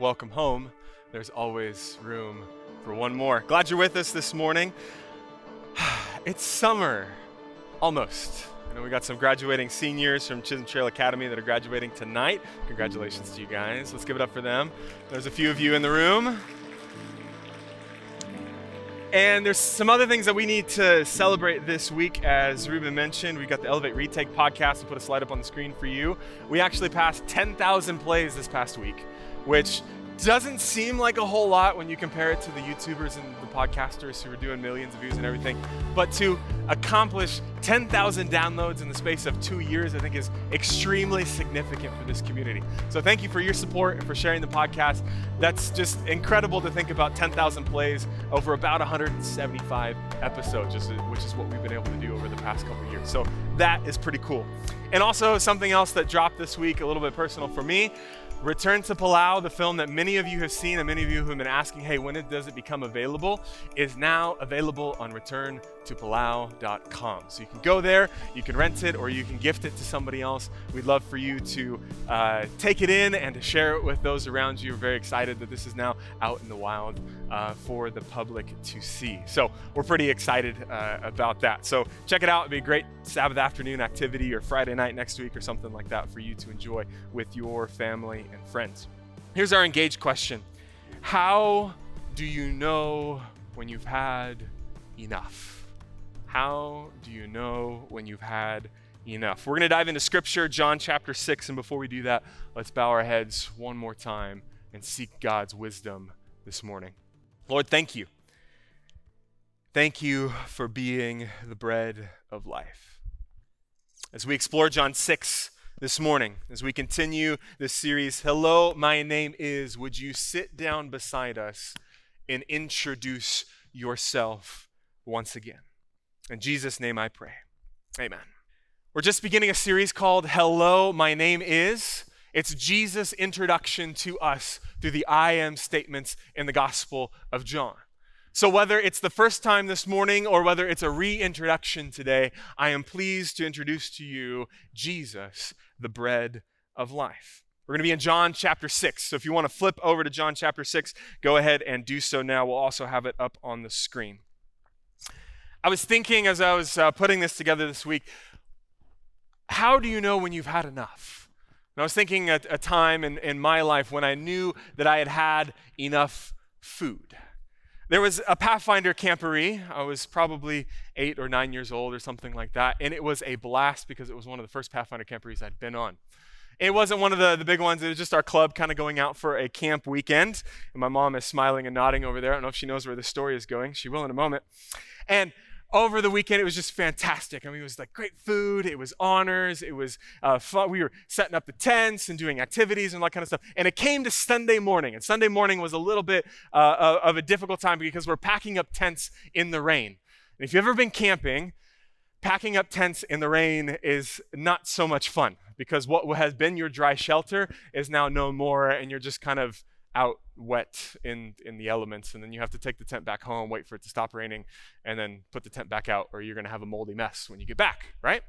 welcome home, there's always room for one more. Glad you're with us this morning. It's summer, almost. You know, we got some graduating seniors from Chisholm Trail Academy that are graduating tonight. Congratulations to you guys. Let's give it up for them. There's a few of you in the room. And there's some other things that we need to celebrate this week. As Ruben mentioned, we've got the Elevate Retake podcast. We put a slide up on the screen for you. We actually passed 10,000 plays this past week, which doesn't seem like a whole lot when you compare it to the YouTubers and the podcasters who are doing millions of views and everything. But to accomplish 10,000 downloads in the space of two years, I think is extremely significant for this community. So thank you for your support and for sharing the podcast. That's just incredible to think about 10,000 plays over about 175 episodes, which is what we've been able to do over the past couple years. So that is pretty cool. And also something else that dropped this week, a little bit personal for me. Return to Palau, the film that many of you have seen and many of you have been asking, hey, when it, does it become available, is now available on return2palau.com. So you can go there, you can rent it, or you can gift it to somebody else. We'd love for you to uh, take it in and to share it with those around you. We're very excited that this is now out in the wild uh, for the public to see. So we're pretty excited uh, about that. So check it out. It'd be a great Sabbath afternoon activity or Friday night next week or something like that for you to enjoy with your family and friends. Here's our engaged question How do you know when you've had enough? How do you know when you've had enough? We're going to dive into scripture, John chapter 6. And before we do that, let's bow our heads one more time and seek God's wisdom this morning. Lord, thank you. Thank you for being the bread of life. As we explore John 6, this morning as we continue this series. Hello, my name is. Would you sit down beside us and introduce yourself once again? In Jesus' name I pray. Amen. We're just beginning a series called Hello, my name is. It's Jesus' introduction to us through the I am statements in the Gospel of John. So, whether it's the first time this morning or whether it's a reintroduction today, I am pleased to introduce to you Jesus, the bread of life. We're going to be in John chapter 6. So, if you want to flip over to John chapter 6, go ahead and do so now. We'll also have it up on the screen. I was thinking as I was uh, putting this together this week, how do you know when you've had enough? And I was thinking at a time in, in my life when I knew that I had had enough food. There was a Pathfinder camporee. I was probably eight or nine years old or something like that. And it was a blast because it was one of the first Pathfinder camporees I'd been on. It wasn't one of the, the big ones. It was just our club kind of going out for a camp weekend. And my mom is smiling and nodding over there. I don't know if she knows where the story is going. She will in a moment. And over the weekend, it was just fantastic. I mean, it was like great food. It was honors. It was uh, fun. We were setting up the tents and doing activities and all that kind of stuff. And it came to Sunday morning. And Sunday morning was a little bit uh, of a difficult time because we're packing up tents in the rain. And if you've ever been camping, packing up tents in the rain is not so much fun because what has been your dry shelter is now no more. And you're just kind of out wet in in the elements and then you have to take the tent back home wait for it to stop raining and then put the tent back out or you're going to have a moldy mess when you get back right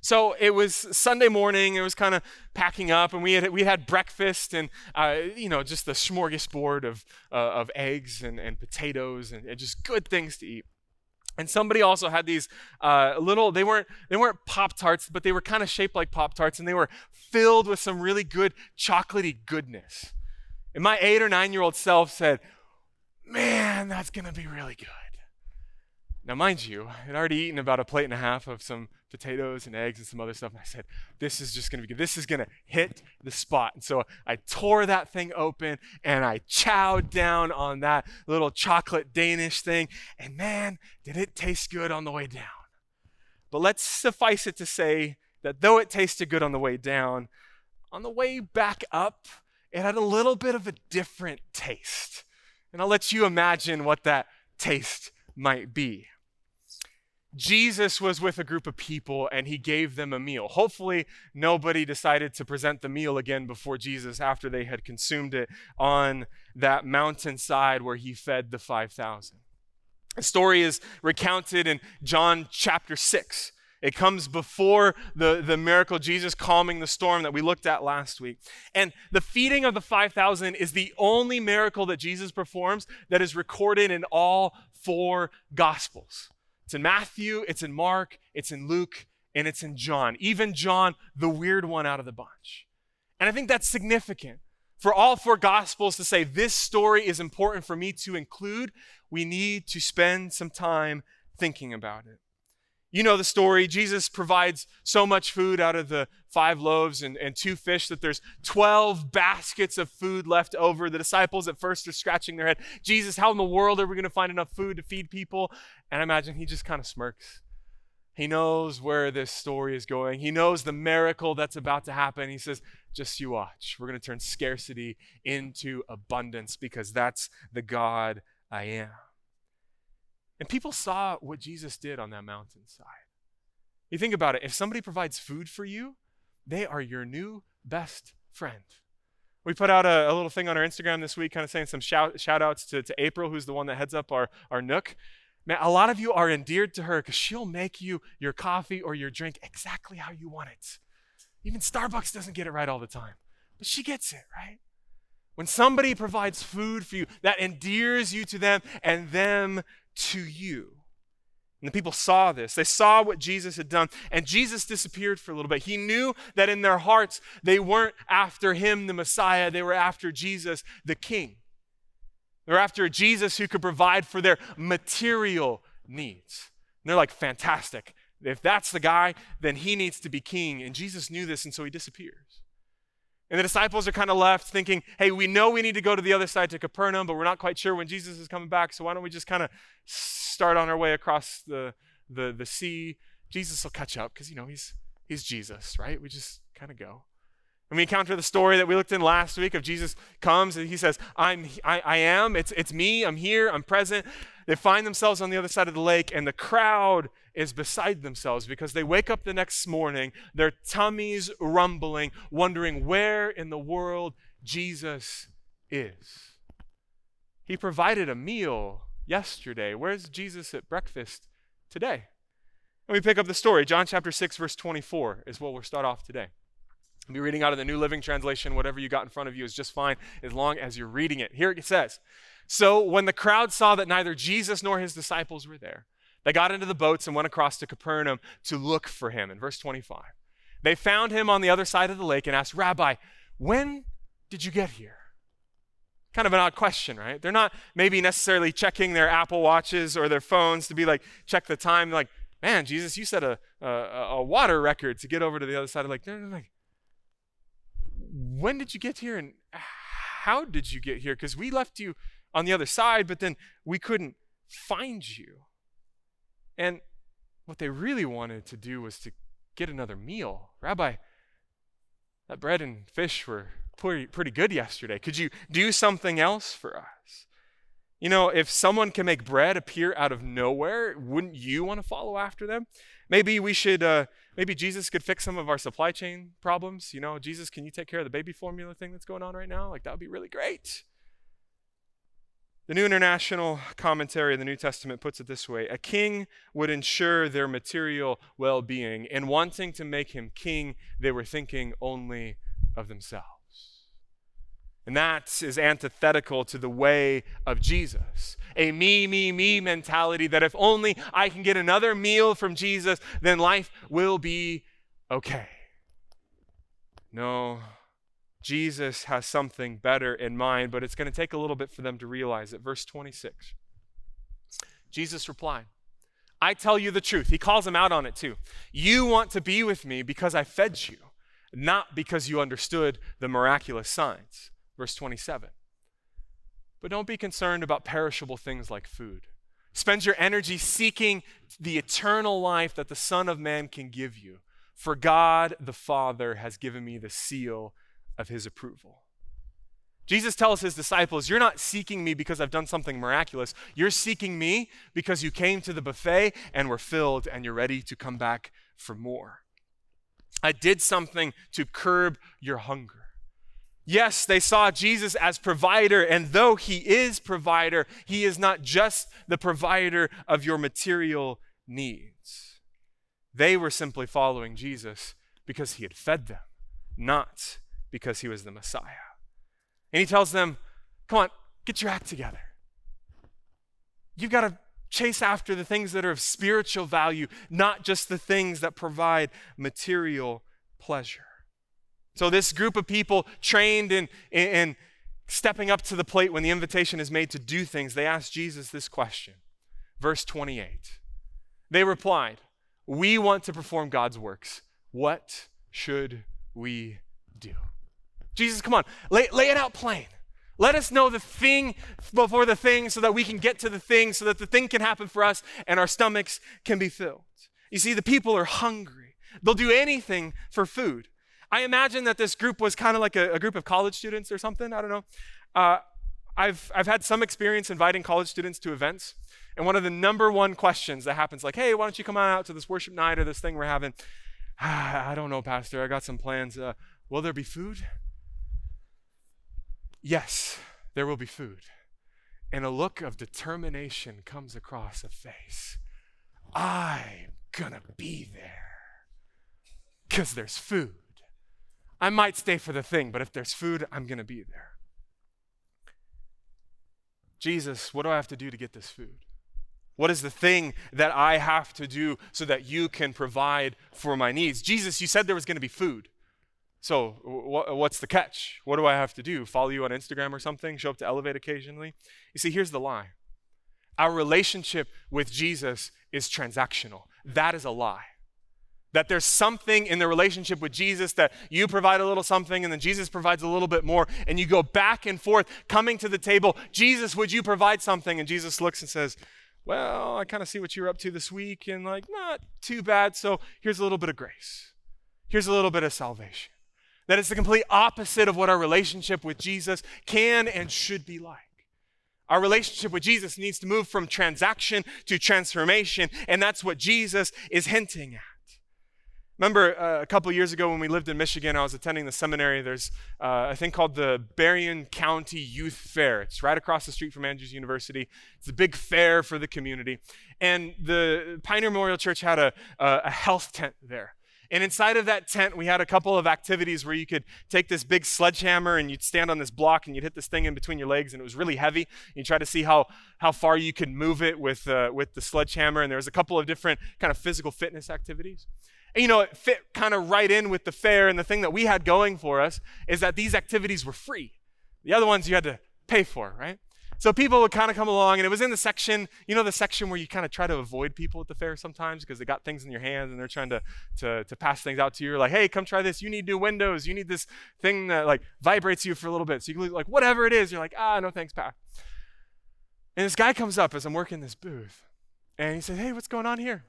so it was Sunday morning. It was kind of packing up, and we had we had breakfast, and uh, you know, just the smorgasbord of uh, of eggs and, and potatoes, and, and, just good things to eat. And somebody also had these uh, little. They weren't they weren't pop tarts, but they were kind of shaped like pop tarts, and they were filled with some really good chocolatey goodness. And my eight or nine year old self said, Man, that's going to be really good. Now, mind you, I'd already eaten about a plate and a half of some potatoes and eggs and some other stuff. And I said, This is just going to be good. This is going to hit the spot. And so I tore that thing open and I chowed down on that little chocolate Danish thing. And man, did it taste good on the way down. But let's suffice it to say that though it tasted good on the way down, on the way back up, it had a little bit of a different taste. And I'll let you imagine what that taste might be. Jesus was with a group of people and he gave them a meal. Hopefully, nobody decided to present the meal again before Jesus after they had consumed it on that mountainside where he fed the 5,000. The story is recounted in John chapter 6. It comes before the, the miracle, Jesus calming the storm that we looked at last week. And the feeding of the 5,000 is the only miracle that Jesus performs that is recorded in all four Gospels. It's in Matthew, it's in Mark, it's in Luke, and it's in John. Even John, the weird one out of the bunch. And I think that's significant. For all four Gospels to say this story is important for me to include, we need to spend some time thinking about it. You know the story. Jesus provides so much food out of the five loaves and, and two fish that there's 12 baskets of food left over. The disciples at first are scratching their head. Jesus, how in the world are we going to find enough food to feed people? And I imagine he just kind of smirks. He knows where this story is going. He knows the miracle that's about to happen. He says, Just you watch. We're going to turn scarcity into abundance because that's the God I am. And people saw what Jesus did on that mountainside. You think about it if somebody provides food for you, they are your new best friend. We put out a, a little thing on our Instagram this week, kind of saying some shout, shout outs to, to April, who's the one that heads up our, our Nook. Man, a lot of you are endeared to her because she'll make you your coffee or your drink exactly how you want it. Even Starbucks doesn't get it right all the time, but she gets it, right? When somebody provides food for you, that endears you to them and them to you. And the people saw this. They saw what Jesus had done. And Jesus disappeared for a little bit. He knew that in their hearts, they weren't after him, the Messiah. They were after Jesus, the King. They were after Jesus who could provide for their material needs. And they're like, fantastic. If that's the guy, then he needs to be king. And Jesus knew this, and so he disappears. And the disciples are kind of left thinking, hey, we know we need to go to the other side to Capernaum, but we're not quite sure when Jesus is coming back. So why don't we just kind of start on our way across the, the, the sea? Jesus will catch up because, you know, he's, he's Jesus, right? We just kind of go. And we encounter the story that we looked in last week of Jesus comes and he says, I'm, I, I am, it's, it's me, I'm here, I'm present. They find themselves on the other side of the lake, and the crowd is beside themselves because they wake up the next morning, their tummies rumbling, wondering where in the world Jesus is. He provided a meal yesterday. Where's Jesus at breakfast today? And we pick up the story. John chapter 6, verse 24 is what we'll start off today. Be reading out of the New Living Translation. Whatever you got in front of you is just fine as long as you're reading it. Here it says so when the crowd saw that neither Jesus nor his disciples were there, they got into the boats and went across to Capernaum to look for him. In verse 25, they found him on the other side of the lake and asked, Rabbi, when did you get here? Kind of an odd question, right? They're not maybe necessarily checking their Apple Watches or their phones to be like, check the time. Like, man, Jesus, you set a, a, a water record to get over to the other side. of like, they're like, when did you get here and how did you get here? Because we left you on the other side, but then we couldn't find you. And what they really wanted to do was to get another meal. Rabbi, that bread and fish were pretty, pretty good yesterday. Could you do something else for us? You know, if someone can make bread appear out of nowhere, wouldn't you want to follow after them? Maybe we should, uh, maybe Jesus could fix some of our supply chain problems. You know, Jesus, can you take care of the baby formula thing that's going on right now? Like, that would be really great. The New International Commentary of the New Testament puts it this way A king would ensure their material well being. In wanting to make him king, they were thinking only of themselves. And that is antithetical to the way of Jesus. A me, me, me mentality that if only I can get another meal from Jesus, then life will be okay. No, Jesus has something better in mind, but it's going to take a little bit for them to realize it. Verse 26. Jesus replied, I tell you the truth. He calls them out on it too. You want to be with me because I fed you, not because you understood the miraculous signs. Verse 27. But don't be concerned about perishable things like food. Spend your energy seeking the eternal life that the Son of Man can give you. For God the Father has given me the seal of his approval. Jesus tells his disciples, You're not seeking me because I've done something miraculous. You're seeking me because you came to the buffet and were filled and you're ready to come back for more. I did something to curb your hunger. Yes, they saw Jesus as provider, and though he is provider, he is not just the provider of your material needs. They were simply following Jesus because he had fed them, not because he was the Messiah. And he tells them, Come on, get your act together. You've got to chase after the things that are of spiritual value, not just the things that provide material pleasure. So, this group of people trained in, in, in stepping up to the plate when the invitation is made to do things, they asked Jesus this question. Verse 28. They replied, We want to perform God's works. What should we do? Jesus, come on, lay, lay it out plain. Let us know the thing before the thing so that we can get to the thing, so that the thing can happen for us and our stomachs can be filled. You see, the people are hungry. They'll do anything for food. I imagine that this group was kind of like a, a, group of college students or something. I don't know. Uh, I've, I've had some experience inviting college students to events. And one of the number one questions that happens, like, hey, why don't you come on out to this worship night or this thing we're having? I don't know, Pastor. I got some plans. Uh, will there be food? Yes, there will be food. And a look of determination comes across a face. I'm gonna be there because there's food. I might stay for the thing, but if there's food, I'm gonna be there. Jesus, what do I have to do to get this food? What is the thing that I have to do so that you can provide for my needs? Jesus, you said there was going to be food. So, wh- what's the catch? What do I have to do? Follow you on Instagram or something? Show up to Elevate occasionally? You see, here's the lie our relationship with Jesus is transactional. That is a lie. That there's something in the relationship with Jesus that you provide a little something and then Jesus provides a little bit more, and you go back and forth coming to the table. Jesus, would you provide something? And Jesus looks and says, Well, I kind of see what you're up to this week, and like, not too bad. So here's a little bit of grace, here's a little bit of salvation. That it's the complete opposite of what our relationship with Jesus can and should be like. Our relationship with Jesus needs to move from transaction to transformation, and that's what Jesus is hinting at. Remember uh, a couple years ago when we lived in Michigan, I was attending the seminary. There's uh, a thing called the Berrien County Youth Fair. It's right across the street from Andrews University. It's a big fair for the community. And the Pioneer Memorial Church had a, a health tent there. And inside of that tent, we had a couple of activities where you could take this big sledgehammer and you'd stand on this block and you'd hit this thing in between your legs, and it was really heavy. You try to see how, how far you could move it with, uh, with the sledgehammer. And there was a couple of different kind of physical fitness activities. And, you know, it fit kind of right in with the fair. And the thing that we had going for us is that these activities were free. The other ones you had to pay for, right? So people would kind of come along, and it was in the section, you know, the section where you kind of try to avoid people at the fair sometimes because they got things in your hands and they're trying to, to, to pass things out to you. Like, hey, come try this. You need new windows. You need this thing that like vibrates you for a little bit. So you can like, whatever it is, you're like, ah, no thanks, Pat. And this guy comes up as I'm working this booth, and he said, hey, what's going on here?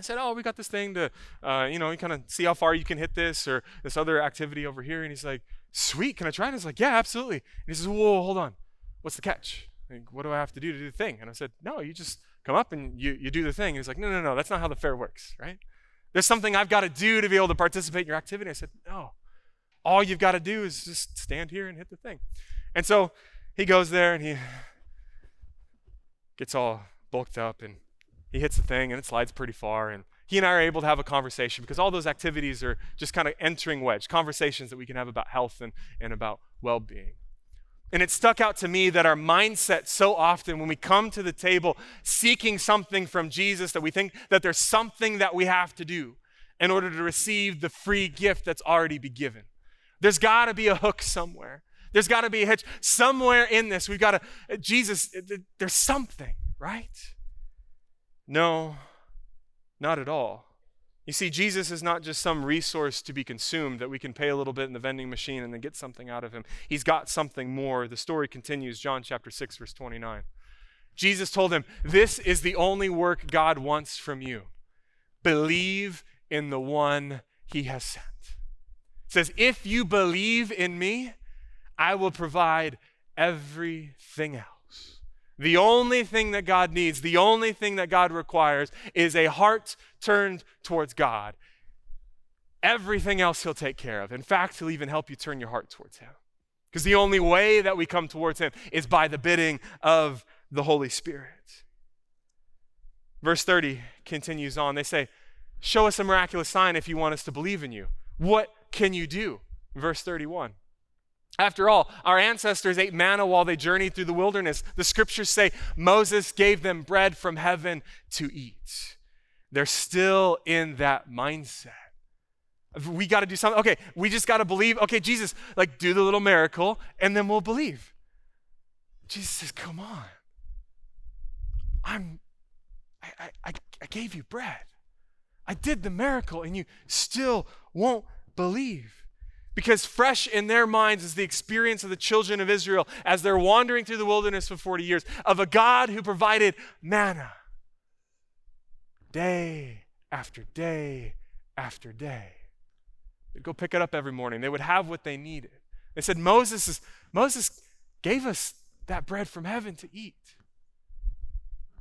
I said, oh, we got this thing to, uh, you know, you kind of see how far you can hit this or this other activity over here. And he's like, sweet, can I try? And was like, yeah, absolutely. And he says, whoa, hold on what's the catch? Like, what do I have to do to do the thing? And I said, no, you just come up and you, you do the thing. And he's like, no, no, no, that's not how the fair works, right? There's something I've got to do to be able to participate in your activity. I said, no, all you've got to do is just stand here and hit the thing. And so he goes there and he gets all bulked up and he hits the thing and it slides pretty far. And he and I are able to have a conversation because all those activities are just kind of entering wedge, conversations that we can have about health and, and about well being. And it stuck out to me that our mindset so often when we come to the table seeking something from Jesus that we think that there's something that we have to do in order to receive the free gift that's already been given. There's got to be a hook somewhere. There's got to be a hitch somewhere in this. We've got to Jesus there's something, right? No. Not at all. You see, Jesus is not just some resource to be consumed that we can pay a little bit in the vending machine and then get something out of him. He's got something more. The story continues, John chapter 6, verse 29. Jesus told him, This is the only work God wants from you. Believe in the one he has sent. It says, If you believe in me, I will provide everything else. The only thing that God needs, the only thing that God requires is a heart turned towards God. Everything else He'll take care of. In fact, He'll even help you turn your heart towards Him. Because the only way that we come towards Him is by the bidding of the Holy Spirit. Verse 30 continues on. They say, Show us a miraculous sign if you want us to believe in you. What can you do? Verse 31. After all, our ancestors ate manna while they journeyed through the wilderness. The scriptures say Moses gave them bread from heaven to eat. They're still in that mindset. We got to do something. Okay, we just got to believe. Okay, Jesus, like do the little miracle and then we'll believe. Jesus says, Come on. I'm, I, I, I gave you bread. I did the miracle and you still won't believe. Because fresh in their minds is the experience of the children of Israel as they're wandering through the wilderness for 40 years of a God who provided manna day after day after day. They'd go pick it up every morning. They would have what they needed. They said, Moses, is, Moses gave us that bread from heaven to eat.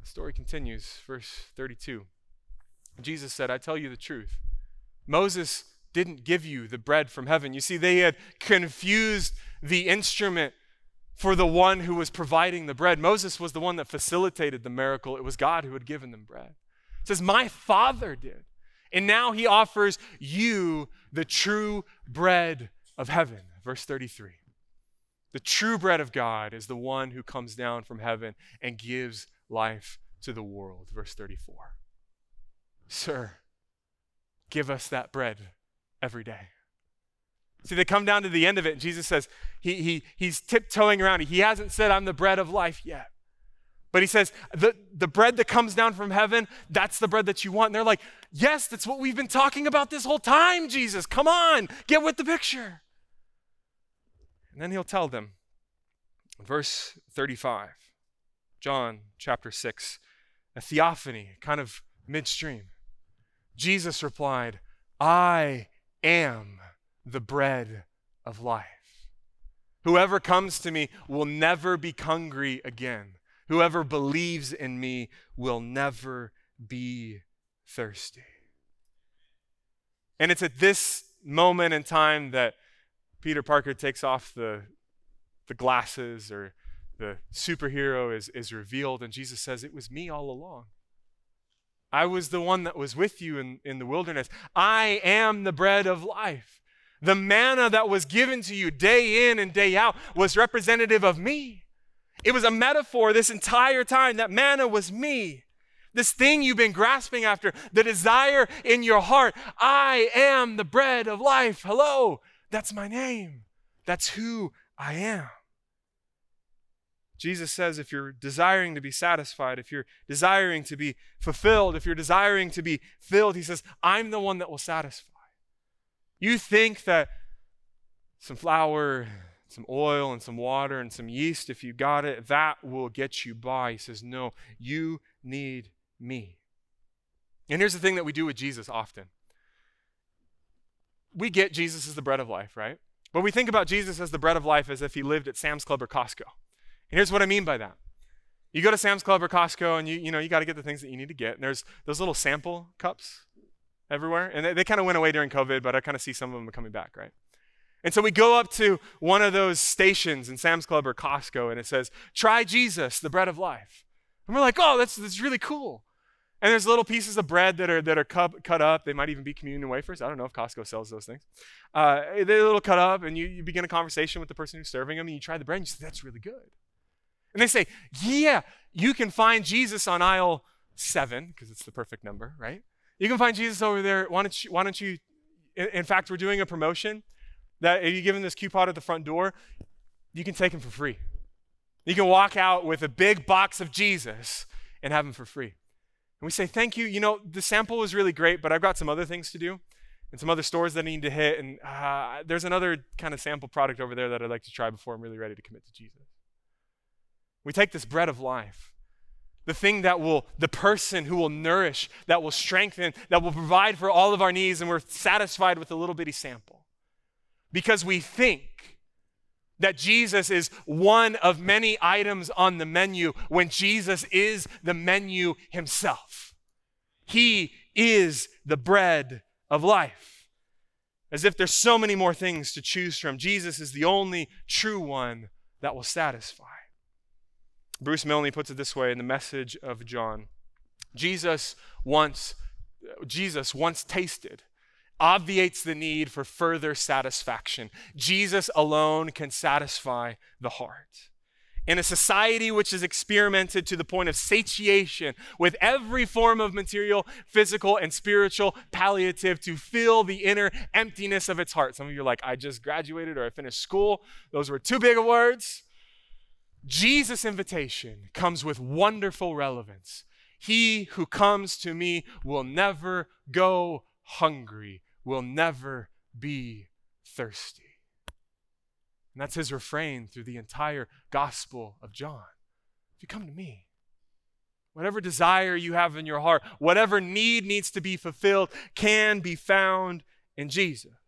The story continues, verse 32. Jesus said, I tell you the truth. Moses didn't give you the bread from heaven. You see, they had confused the instrument for the one who was providing the bread. Moses was the one that facilitated the miracle, it was God who had given them bread. It says, My Father did. And now he offers you the true bread of heaven. Verse 33. The true bread of God is the one who comes down from heaven and gives life to the world. Verse 34. Sir, give us that bread every day. See, they come down to the end of it, and Jesus says, he, he, He's tiptoeing around. He hasn't said, I'm the bread of life yet. But he says, the, the bread that comes down from heaven, that's the bread that you want. And they're like, Yes, that's what we've been talking about this whole time, Jesus. Come on, get with the picture. And then he'll tell them, verse 35, John chapter 6, a theophany, kind of midstream. Jesus replied, I am the bread of life. Whoever comes to me will never be hungry again. Whoever believes in me will never be thirsty. And it's at this moment in time that Peter Parker takes off the, the glasses or the superhero is, is revealed, and Jesus says, It was me all along. I was the one that was with you in, in the wilderness. I am the bread of life. The manna that was given to you day in and day out was representative of me. It was a metaphor this entire time. That manna was me. This thing you've been grasping after, the desire in your heart. I am the bread of life. Hello. That's my name. That's who I am. Jesus says if you're desiring to be satisfied, if you're desiring to be fulfilled, if you're desiring to be filled, he says, I'm the one that will satisfy. You think that some flour, some oil, and some water, and some yeast, if you got it, that will get you by. He says, No, you need me. And here's the thing that we do with Jesus often we get Jesus as the bread of life, right? But we think about Jesus as the bread of life as if he lived at Sam's Club or Costco. And here's what I mean by that. You go to Sam's Club or Costco and you, you know, you got to get the things that you need to get. And there's those little sample cups everywhere. And they, they kind of went away during COVID, but I kind of see some of them coming back, right? And so we go up to one of those stations in Sam's Club or Costco and it says, try Jesus, the bread of life. And we're like, oh, that's, that's really cool. And there's little pieces of bread that are that are cut, cut up. They might even be communion wafers. I don't know if Costco sells those things. Uh, they're a little cut up, and you, you begin a conversation with the person who's serving them, and you try the bread, and you say, "That's really good." And they say, "Yeah, you can find Jesus on aisle seven because it's the perfect number, right? You can find Jesus over there. Why don't you? Why don't you? In, fact, we're doing a promotion that if you give him this coupon at the front door, you can take him for free. You can walk out with a big box of Jesus and have him for free." And we say, Thank you. You know, the sample was really great, but I've got some other things to do and some other stores that I need to hit. And uh, there's another kind of sample product over there that I'd like to try before I'm really ready to commit to Jesus. We take this bread of life, the thing that will, the person who will nourish, that will strengthen, that will provide for all of our needs, and we're satisfied with a little bitty sample. Because we think that Jesus is one of many items on the menu when Jesus is the menu himself. He is the bread of life. As if there's so many more things to choose from. Jesus is the only true one that will satisfy. Bruce Milne puts it this way in the message of John Jesus wants Jesus once tasted obviates the need for further satisfaction. Jesus alone can satisfy the heart. In a society which is experimented to the point of satiation with every form of material, physical, and spiritual palliative to fill the inner emptiness of its heart. Some of you are like, I just graduated or I finished school. Those were too big of words. Jesus' invitation comes with wonderful relevance. He who comes to me will never go hungry, will never be thirsty. And that's his refrain through the entire Gospel of John. If you come to me, whatever desire you have in your heart, whatever need needs to be fulfilled, can be found in Jesus.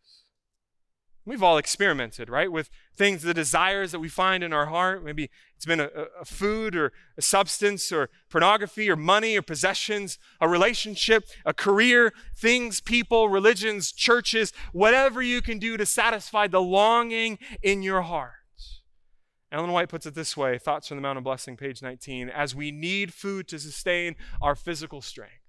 We've all experimented, right, with things, the desires that we find in our heart. Maybe it's been a, a, food or a substance or pornography or money or possessions, a relationship, a career, things, people, religions, churches, whatever you can do to satisfy the longing in your heart. Ellen White puts it this way Thoughts from the Mount of Blessing, page 19. As we need food to sustain our physical strength,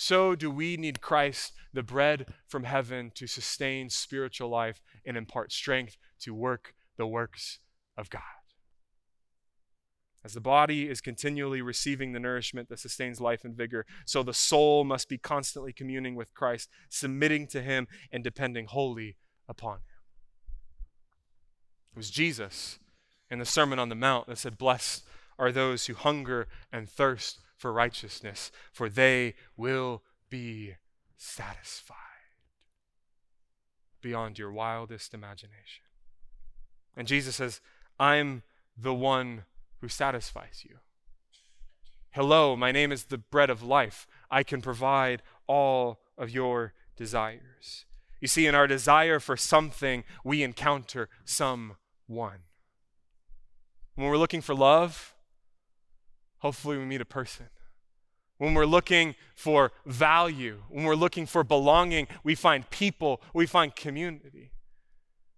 so do we need Christ, the bread from heaven, to sustain spiritual life and impart strength to work the works of God. As the body is continually receiving the nourishment that sustains life and vigor, so the soul must be constantly communing with Christ, submitting to Him, and depending wholly upon Him. It was Jesus in the Sermon on the Mount that said, Blessed are those who hunger and thirst for righteousness, for they will be satisfied beyond your wildest imagination. And Jesus says, I'm the one who satisfies you. Hello, my name is the bread of life. I can provide all of your desires. You see, in our desire for something, we encounter someone. When we're looking for love, hopefully we meet a person. When we're looking for value, when we're looking for belonging, we find people, we find community.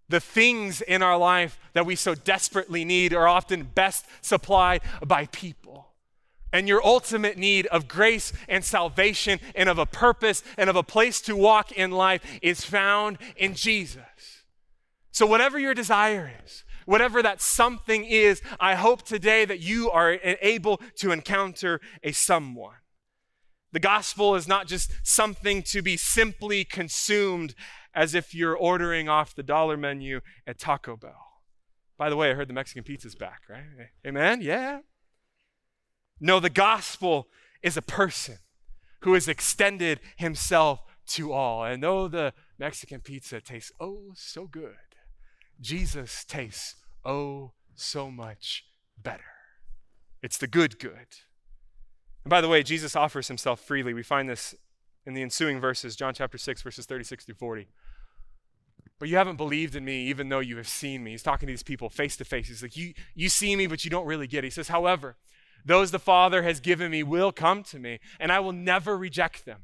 The things in our life that we so desperately need are often best supplied by people. And your ultimate need of grace and salvation and of a purpose and of a place to walk in life is found in Jesus. So, whatever your desire is, whatever that something is, I hope today that you are able to encounter a someone. The gospel is not just something to be simply consumed as if you're ordering off the dollar menu at Taco Bell. By the way, I heard the Mexican pizza's back, right? Amen? Yeah. No, the gospel is a person who has extended himself to all. And though the Mexican pizza tastes oh so good, Jesus tastes oh so much better. It's the good good. And by the way, Jesus offers himself freely. We find this in the ensuing verses, John chapter 6, verses 36 through 40. But you haven't believed in me, even though you have seen me. He's talking to these people face to face. He's like, you, you see me, but you don't really get it. He says, However, those the Father has given me will come to me, and I will never reject them.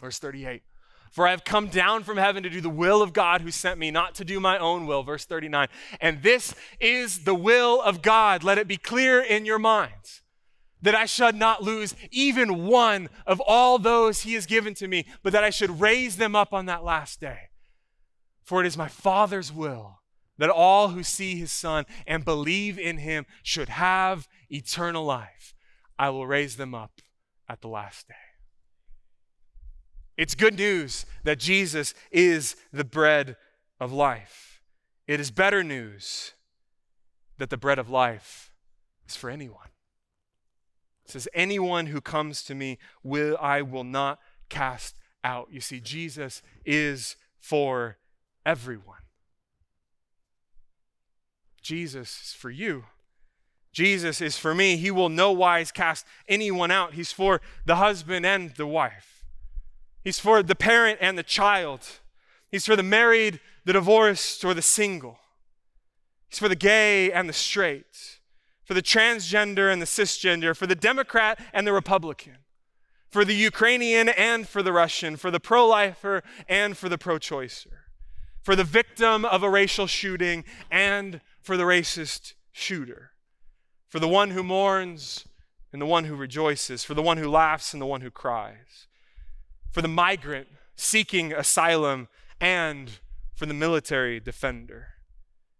Verse 38. For I have come down from heaven to do the will of God who sent me, not to do my own will. Verse 39. And this is the will of God. Let it be clear in your minds that I should not lose even one of all those he has given to me, but that I should raise them up on that last day. For it is my Father's will that all who see his Son and believe in him should have eternal life. I will raise them up at the last day. It's good news that Jesus is the bread of life. It is better news that the bread of life is for anyone. It says, Anyone who comes to me, will, I will not cast out. You see, Jesus is for everyone. Jesus is for you. Jesus is for me. He will no wise cast anyone out. He's for the husband and the wife. He's for the parent and the child. He's for the married, the divorced, or the single. He's for the gay and the straight for the transgender and the cisgender, for the Democrat and the Republican, for the Ukrainian and for the Russian, for the pro lifer and for the pro choicer, for the victim of a racial shooting and for the racist shooter, for the one who mourns and the one who rejoices, for the one who laughs and the one who cries, for the migrant seeking asylum, and for the military defender.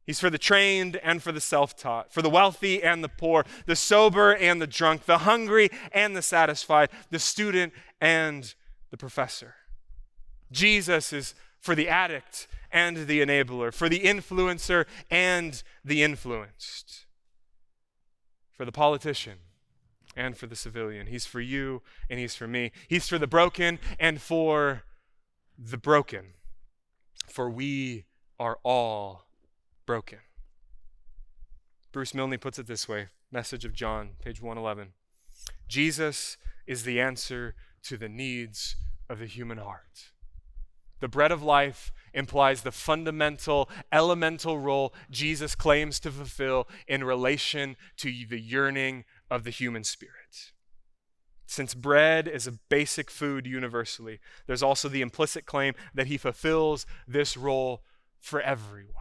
He's for the trained and for the self taught, for the wealthy and the poor, the sober and the drunk, the hungry and the satisfied, the student and the professor. Jesus is for the addict and the enabler, for the influencer and the influenced, for the politician and for the civilian. He's for you and he's for me. He's for the broken and for the broken. For we are all broken. Bruce Milne puts it this way Message of John, page 111. Jesus is the answer to the needs of the human heart. The bread of life implies the fundamental, elemental role Jesus claims to fulfill in relation to the yearning of the human spirit. Since bread is a basic food universally, there's also the implicit claim that he fulfills this role for everyone.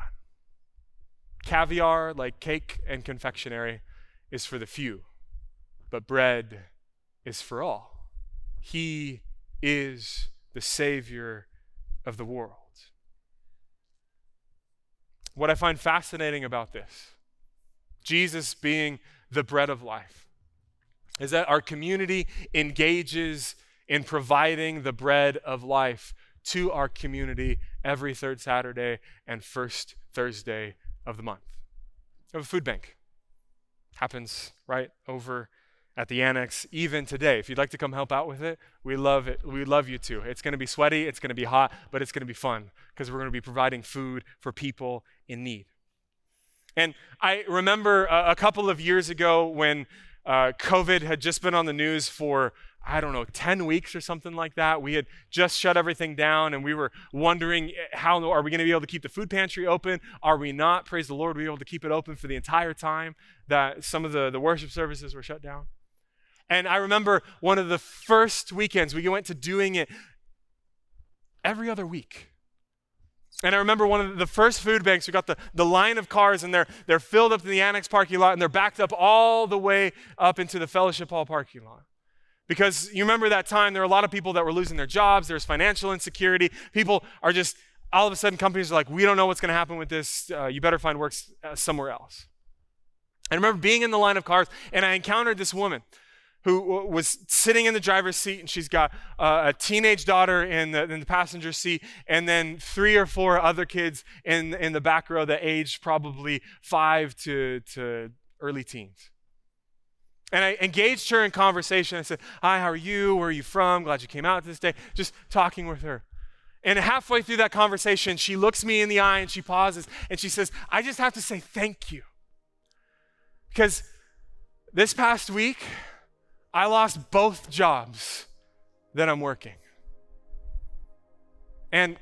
Caviar, like cake and confectionery, is for the few, but bread is for all. He is the Savior of the world. What I find fascinating about this, Jesus being the bread of life, is that our community engages in providing the bread of life to our community every third Saturday and first Thursday of the month. We have a food bank. Happens right over at the annex even today. If you'd like to come help out with it, we love it. We love you to. It's going to be sweaty, it's going to be hot, but it's going to be fun because we're going to be providing food for people in need. And I remember a, couple of years ago when uh, COVID had just been on the news for I don't know, 10 weeks or something like that. We had just shut everything down and we were wondering eh, how are we going to be able to keep the food pantry open? Are we not? Praise the Lord, we were able to keep it open for the entire time that some of the, the worship services were shut down. And I remember one of the first weekends we went to doing it every other week. And I remember one of the first food banks, we got the, the line of cars and they're, they're filled up in the annex parking lot and they're backed up all the way up into the fellowship hall parking lot. Because you remember that time, there were a lot of people that were losing their jobs, there's financial insecurity. People are just, all of a sudden, companies are like, we don't know what's going to happen with this. Uh, you better find work uh, somewhere else. I remember being in the line of cars and I encountered this woman who was sitting in the driver's seat and she's got uh, a teenage daughter in the, in the, passenger seat and then three or four other kids in, in the back row that aged probably five to, to early teens. And I engaged her in conversation. I said, Hi, how are you? Where are you from? Glad you came out this day. Just talking with her. And halfway through that conversation, she looks me in the eye and she pauses and she says, I just have to say thank you. Because this past week, I lost both jobs that I'm working. And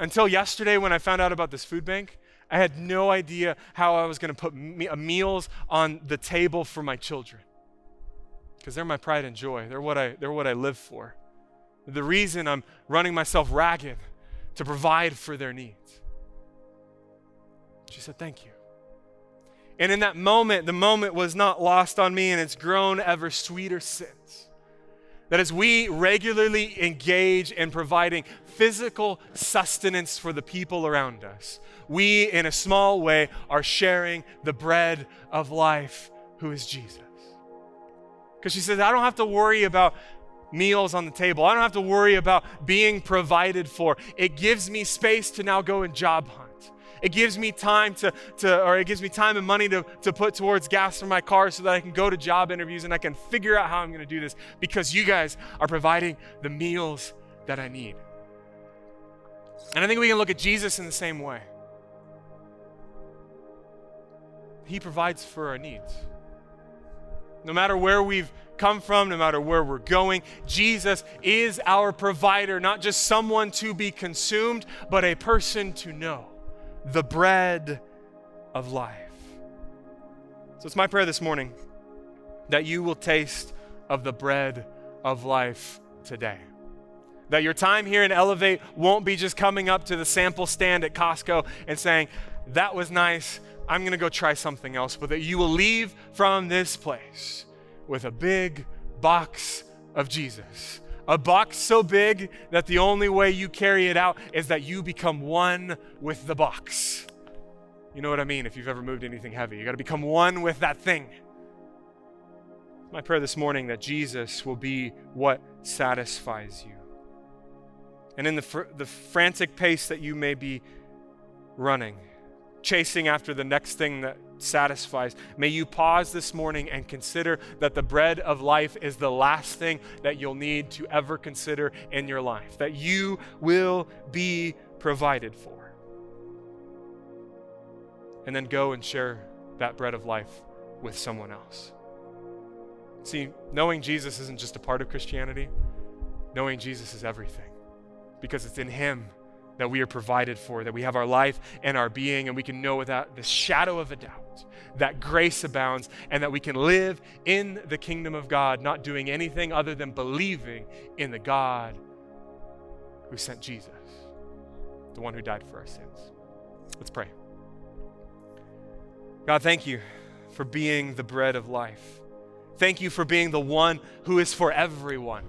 until yesterday, when I found out about this food bank, I had no idea how I was going to put me- uh, meals on the table for my children because they're my pride and joy. They're what I they're what I live for. The reason I'm running myself ragged to provide for their needs. She said, "Thank you." And in that moment, the moment was not lost on me and it's grown ever sweeter since. That as we regularly engage in providing physical sustenance for the people around us, we, in a small way, are sharing the bread of life, who is Jesus. Because she says, I don't have to worry about meals on the table. I don't have to worry about being provided for. It gives me space to now go and job hunt. It gives me time to, to or it gives me time and money to, to put towards gas for my car so that I can go to job interviews and I can figure out how I'm going to do this because you guys are providing the meals that I need. And I think we can look at Jesus in the same way. He provides for our needs. No matter where we've come from, no matter where we're going, Jesus is our provider, not just someone to be consumed, but a person to know the bread of life. So it's my prayer this morning that you will taste of the bread of life today. That your time here in Elevate won't be just coming up to the sample stand at Costco and saying, That was nice. I'm to go try something else, but that you will leave from this place with a big box of Jesus, A box so big that the only way you carry it out is that you become one with the box. You know what I mean if you've ever moved anything heavy. You got to become one with that thing. My prayer this morning that Jesus will be what satisfies you. And in the, fr- the frantic pace that you may be running, chasing after the next thing that satisfies, may you pause this morning and consider that the bread of life is the last thing that you'll need to ever consider in your life, that you will be provided for. And then go and share that bread of life with someone else. See, knowing Jesus isn't just a part of Christianity, knowing Jesus is everything because it's in Him that we are provided for, that we have our life and our being, and we can know without the shadow of a doubt that grace abounds and that we can live in the kingdom of God, not doing anything other than believing in the God who sent Jesus, the one who died for our sins. Let's pray. God, thank you for being the bread of life. Thank you for being the one who is for everyone.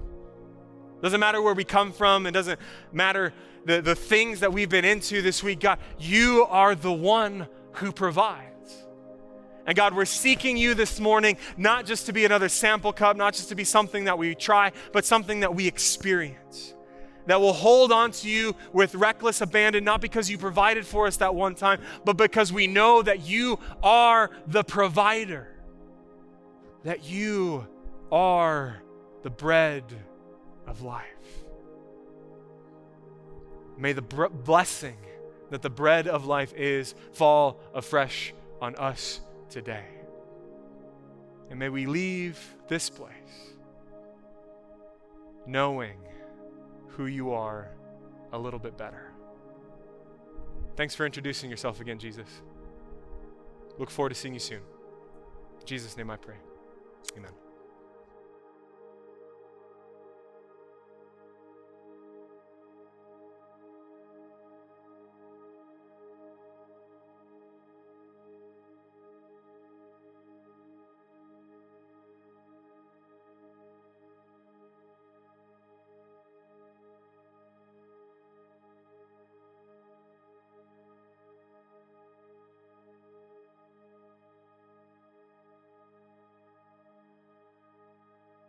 Doesn't matter where we come from, it doesn't matter the, the things that we've been into this week. God, you are the one who provides. And God, we're seeking you this morning, not just to be another sample cup, not just to be something that we try, but something that we experience. That will hold on to you with reckless abandon, not because you provided for us that one time, but because we know that you are the provider, that you are the bread of life. May the br- blessing that the bread of life is fall afresh on us today. And may we leave this place knowing who you are a little bit better. Thanks for introducing yourself again, Jesus. Look forward to seeing you soon. In Jesus' name I pray. Amen.